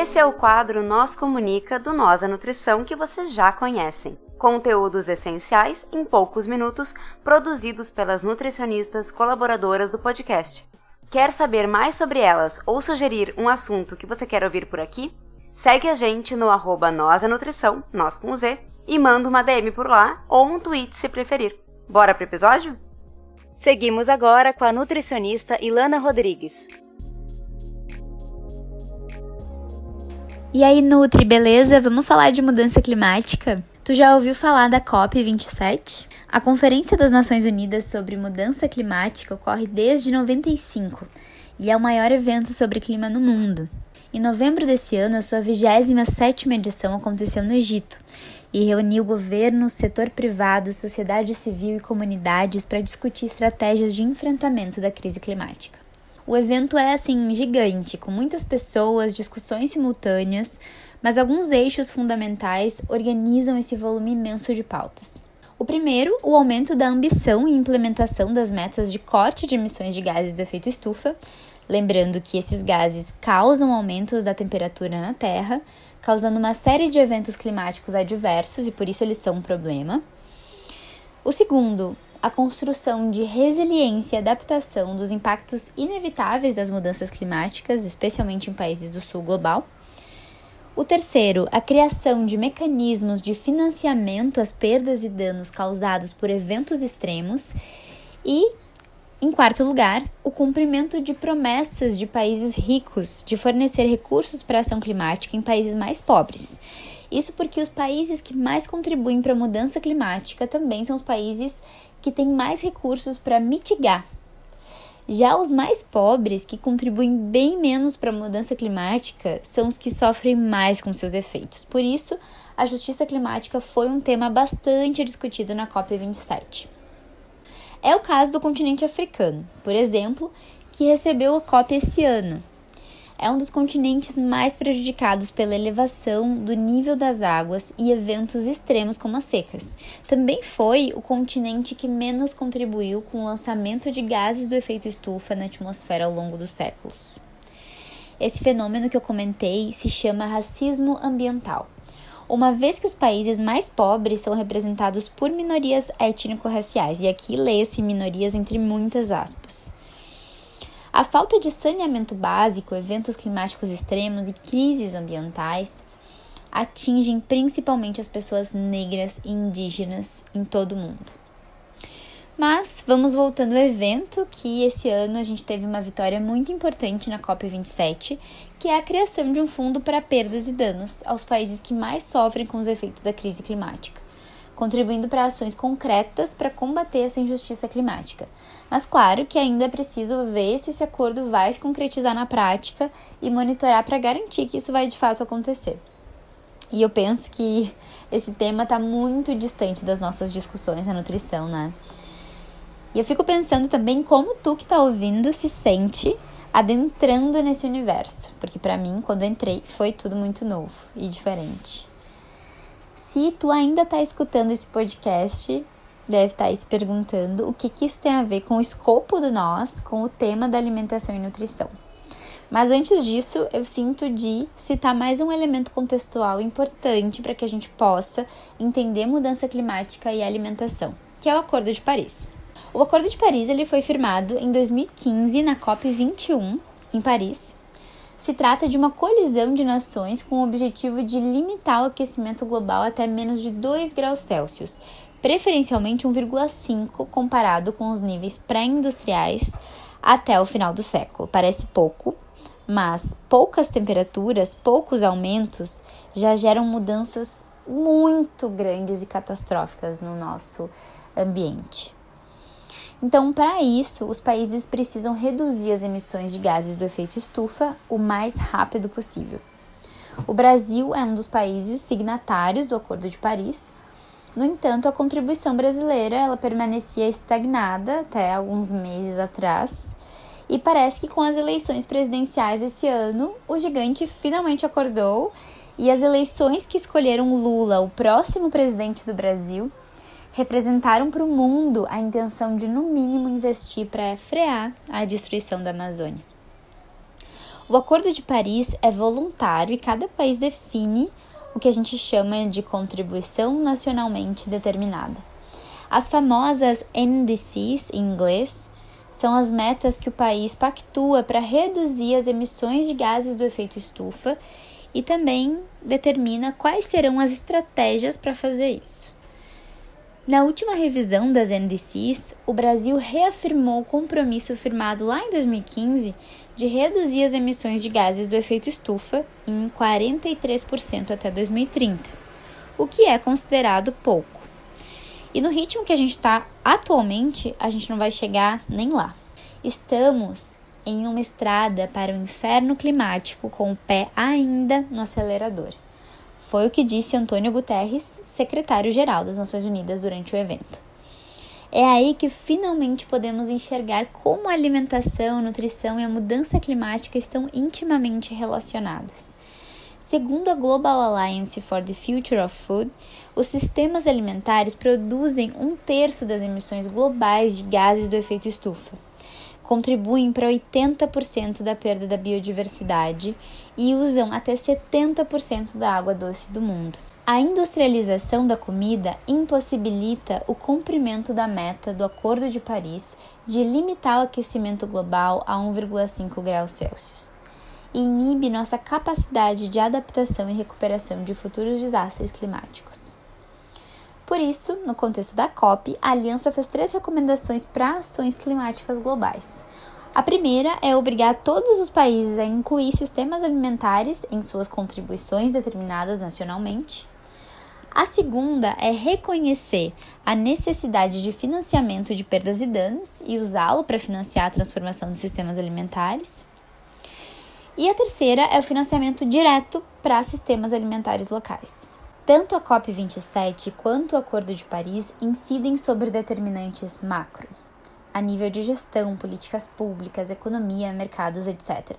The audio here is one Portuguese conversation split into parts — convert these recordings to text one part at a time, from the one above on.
Esse é o quadro Nós Comunica do Nós a Nutrição que vocês já conhecem. Conteúdos essenciais em poucos minutos, produzidos pelas nutricionistas colaboradoras do podcast. Quer saber mais sobre elas ou sugerir um assunto que você quer ouvir por aqui? Segue a gente no arroba Nós a Nutrição, nós com Z, e manda uma DM por lá ou um tweet se preferir. Bora pro episódio? Seguimos agora com a nutricionista Ilana Rodrigues. E aí, Nutri, beleza? Vamos falar de mudança climática? Tu já ouviu falar da COP27? A Conferência das Nações Unidas sobre Mudança Climática ocorre desde 95 e é o maior evento sobre clima no mundo. Em novembro desse ano, a sua 27ª edição aconteceu no Egito e reuniu governo, setor privado, sociedade civil e comunidades para discutir estratégias de enfrentamento da crise climática. O evento é assim gigante, com muitas pessoas, discussões simultâneas, mas alguns eixos fundamentais organizam esse volume imenso de pautas. O primeiro, o aumento da ambição e implementação das metas de corte de emissões de gases do efeito estufa, lembrando que esses gases causam aumentos da temperatura na Terra, causando uma série de eventos climáticos adversos e por isso eles são um problema. O segundo, a construção de resiliência e adaptação dos impactos inevitáveis das mudanças climáticas, especialmente em países do sul global. O terceiro, a criação de mecanismos de financiamento às perdas e danos causados por eventos extremos. E, em quarto lugar, o cumprimento de promessas de países ricos de fornecer recursos para a ação climática em países mais pobres. Isso porque os países que mais contribuem para a mudança climática também são os países que têm mais recursos para mitigar. Já os mais pobres, que contribuem bem menos para a mudança climática, são os que sofrem mais com seus efeitos. Por isso, a justiça climática foi um tema bastante discutido na COP27. É o caso do continente africano, por exemplo, que recebeu a COP esse ano, é um dos continentes mais prejudicados pela elevação do nível das águas e eventos extremos como as secas. Também foi o continente que menos contribuiu com o lançamento de gases do efeito estufa na atmosfera ao longo dos séculos. Esse fenômeno que eu comentei se chama racismo ambiental. Uma vez que os países mais pobres são representados por minorias étnico-raciais, e aqui lê-se minorias entre muitas aspas. A falta de saneamento básico, eventos climáticos extremos e crises ambientais atingem principalmente as pessoas negras e indígenas em todo o mundo. Mas vamos voltando ao evento, que esse ano a gente teve uma vitória muito importante na COP27, que é a criação de um fundo para perdas e danos aos países que mais sofrem com os efeitos da crise climática contribuindo para ações concretas para combater essa injustiça climática. Mas claro que ainda é preciso ver se esse acordo vai se concretizar na prática e monitorar para garantir que isso vai de fato acontecer. E eu penso que esse tema está muito distante das nossas discussões na nutrição, né? E eu fico pensando também como tu que está ouvindo se sente adentrando nesse universo, porque para mim, quando entrei, foi tudo muito novo e diferente. Se tu ainda está escutando esse podcast, deve estar tá se perguntando o que, que isso tem a ver com o escopo do nós, com o tema da alimentação e nutrição. Mas antes disso, eu sinto de citar mais um elemento contextual importante para que a gente possa entender mudança climática e alimentação, que é o Acordo de Paris. O Acordo de Paris ele foi firmado em 2015 na COP 21 em Paris se trata de uma colisão de nações com o objetivo de limitar o aquecimento global até menos de 2 graus Celsius, preferencialmente 1,5 comparado com os níveis pré-industriais até o final do século. Parece pouco, mas poucas temperaturas, poucos aumentos já geram mudanças muito grandes e catastróficas no nosso ambiente. Então, para isso, os países precisam reduzir as emissões de gases do efeito estufa o mais rápido possível. O Brasil é um dos países signatários do Acordo de Paris. No entanto, a contribuição brasileira ela permanecia estagnada até alguns meses atrás. E parece que com as eleições presidenciais esse ano, o gigante finalmente acordou e as eleições que escolheram Lula, o próximo presidente do Brasil, representaram para o mundo a intenção de, no mínimo, investir para frear a destruição da Amazônia. O Acordo de Paris é voluntário e cada país define o que a gente chama de contribuição nacionalmente determinada. As famosas NDCs em inglês são as metas que o país pactua para reduzir as emissões de gases do efeito estufa e também determina quais serão as estratégias para fazer isso. Na última revisão das NDCs, o Brasil reafirmou o compromisso firmado lá em 2015 de reduzir as emissões de gases do efeito estufa em 43% até 2030, o que é considerado pouco. E no ritmo que a gente está atualmente, a gente não vai chegar nem lá. Estamos em uma estrada para o inferno climático com o pé ainda no acelerador. Foi o que disse Antônio Guterres, secretário-geral das Nações Unidas, durante o evento. É aí que finalmente podemos enxergar como a alimentação, nutrição e a mudança climática estão intimamente relacionadas. Segundo a Global Alliance for the Future of Food, os sistemas alimentares produzem um terço das emissões globais de gases do efeito estufa contribuem para 80% da perda da biodiversidade e usam até 70% da água doce do mundo. A industrialização da comida impossibilita o cumprimento da meta do Acordo de Paris de limitar o aquecimento global a 1,5 graus Celsius e inibe nossa capacidade de adaptação e recuperação de futuros desastres climáticos. Por isso, no contexto da COP, a aliança fez três recomendações para ações climáticas globais. A primeira é obrigar todos os países a incluir sistemas alimentares em suas contribuições determinadas nacionalmente. A segunda é reconhecer a necessidade de financiamento de perdas e danos e usá-lo para financiar a transformação dos sistemas alimentares. E a terceira é o financiamento direto para sistemas alimentares locais. Tanto a COP27 quanto o Acordo de Paris incidem sobre determinantes macro, a nível de gestão, políticas públicas, economia, mercados, etc.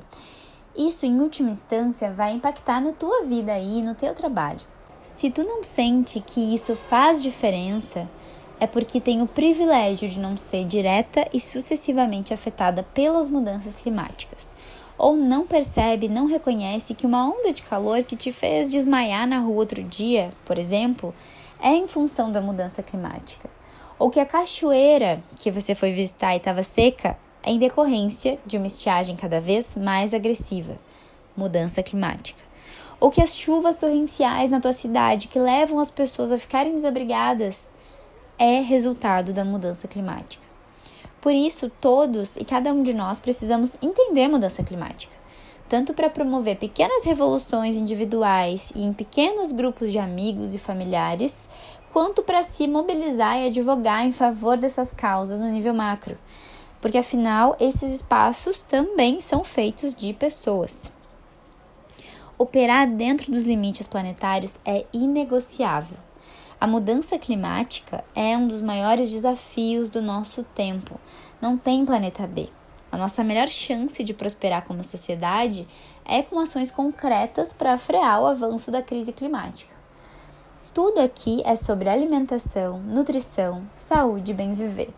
Isso, em última instância, vai impactar na tua vida e no teu trabalho. Se tu não sente que isso faz diferença, é porque tem o privilégio de não ser direta e sucessivamente afetada pelas mudanças climáticas ou não percebe, não reconhece que uma onda de calor que te fez desmaiar na rua outro dia, por exemplo, é em função da mudança climática. Ou que a cachoeira que você foi visitar e estava seca é em decorrência de uma estiagem cada vez mais agressiva, mudança climática. Ou que as chuvas torrenciais na tua cidade que levam as pessoas a ficarem desabrigadas é resultado da mudança climática. Por isso, todos e cada um de nós precisamos entender a mudança climática, tanto para promover pequenas revoluções individuais e em pequenos grupos de amigos e familiares, quanto para se mobilizar e advogar em favor dessas causas no nível macro, porque afinal esses espaços também são feitos de pessoas. Operar dentro dos limites planetários é inegociável. A mudança climática é um dos maiores desafios do nosso tempo. Não tem planeta B. A nossa melhor chance de prosperar como sociedade é com ações concretas para frear o avanço da crise climática. Tudo aqui é sobre alimentação, nutrição, saúde e bem viver.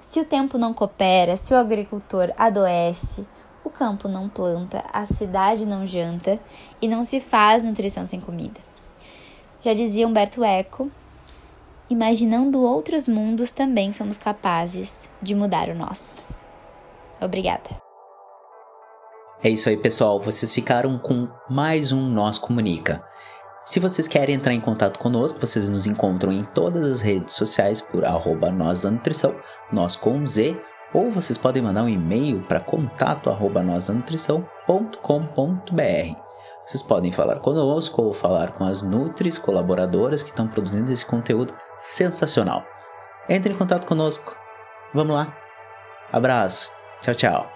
Se o tempo não coopera, se o agricultor adoece, o campo não planta, a cidade não janta e não se faz nutrição sem comida. Já dizia Humberto Eco, imaginando outros mundos também somos capazes de mudar o nosso. Obrigada. É isso aí, pessoal. Vocês ficaram com mais um Nós Comunica. Se vocês querem entrar em contato conosco, vocês nos encontram em todas as redes sociais por arroba nós da nutrição, nós com Z, ou vocês podem mandar um e-mail para contato arroba nós da. Vocês podem falar conosco ou falar com as Nutris colaboradoras que estão produzindo esse conteúdo sensacional. Entre em contato conosco. Vamos lá. Abraço. Tchau, tchau.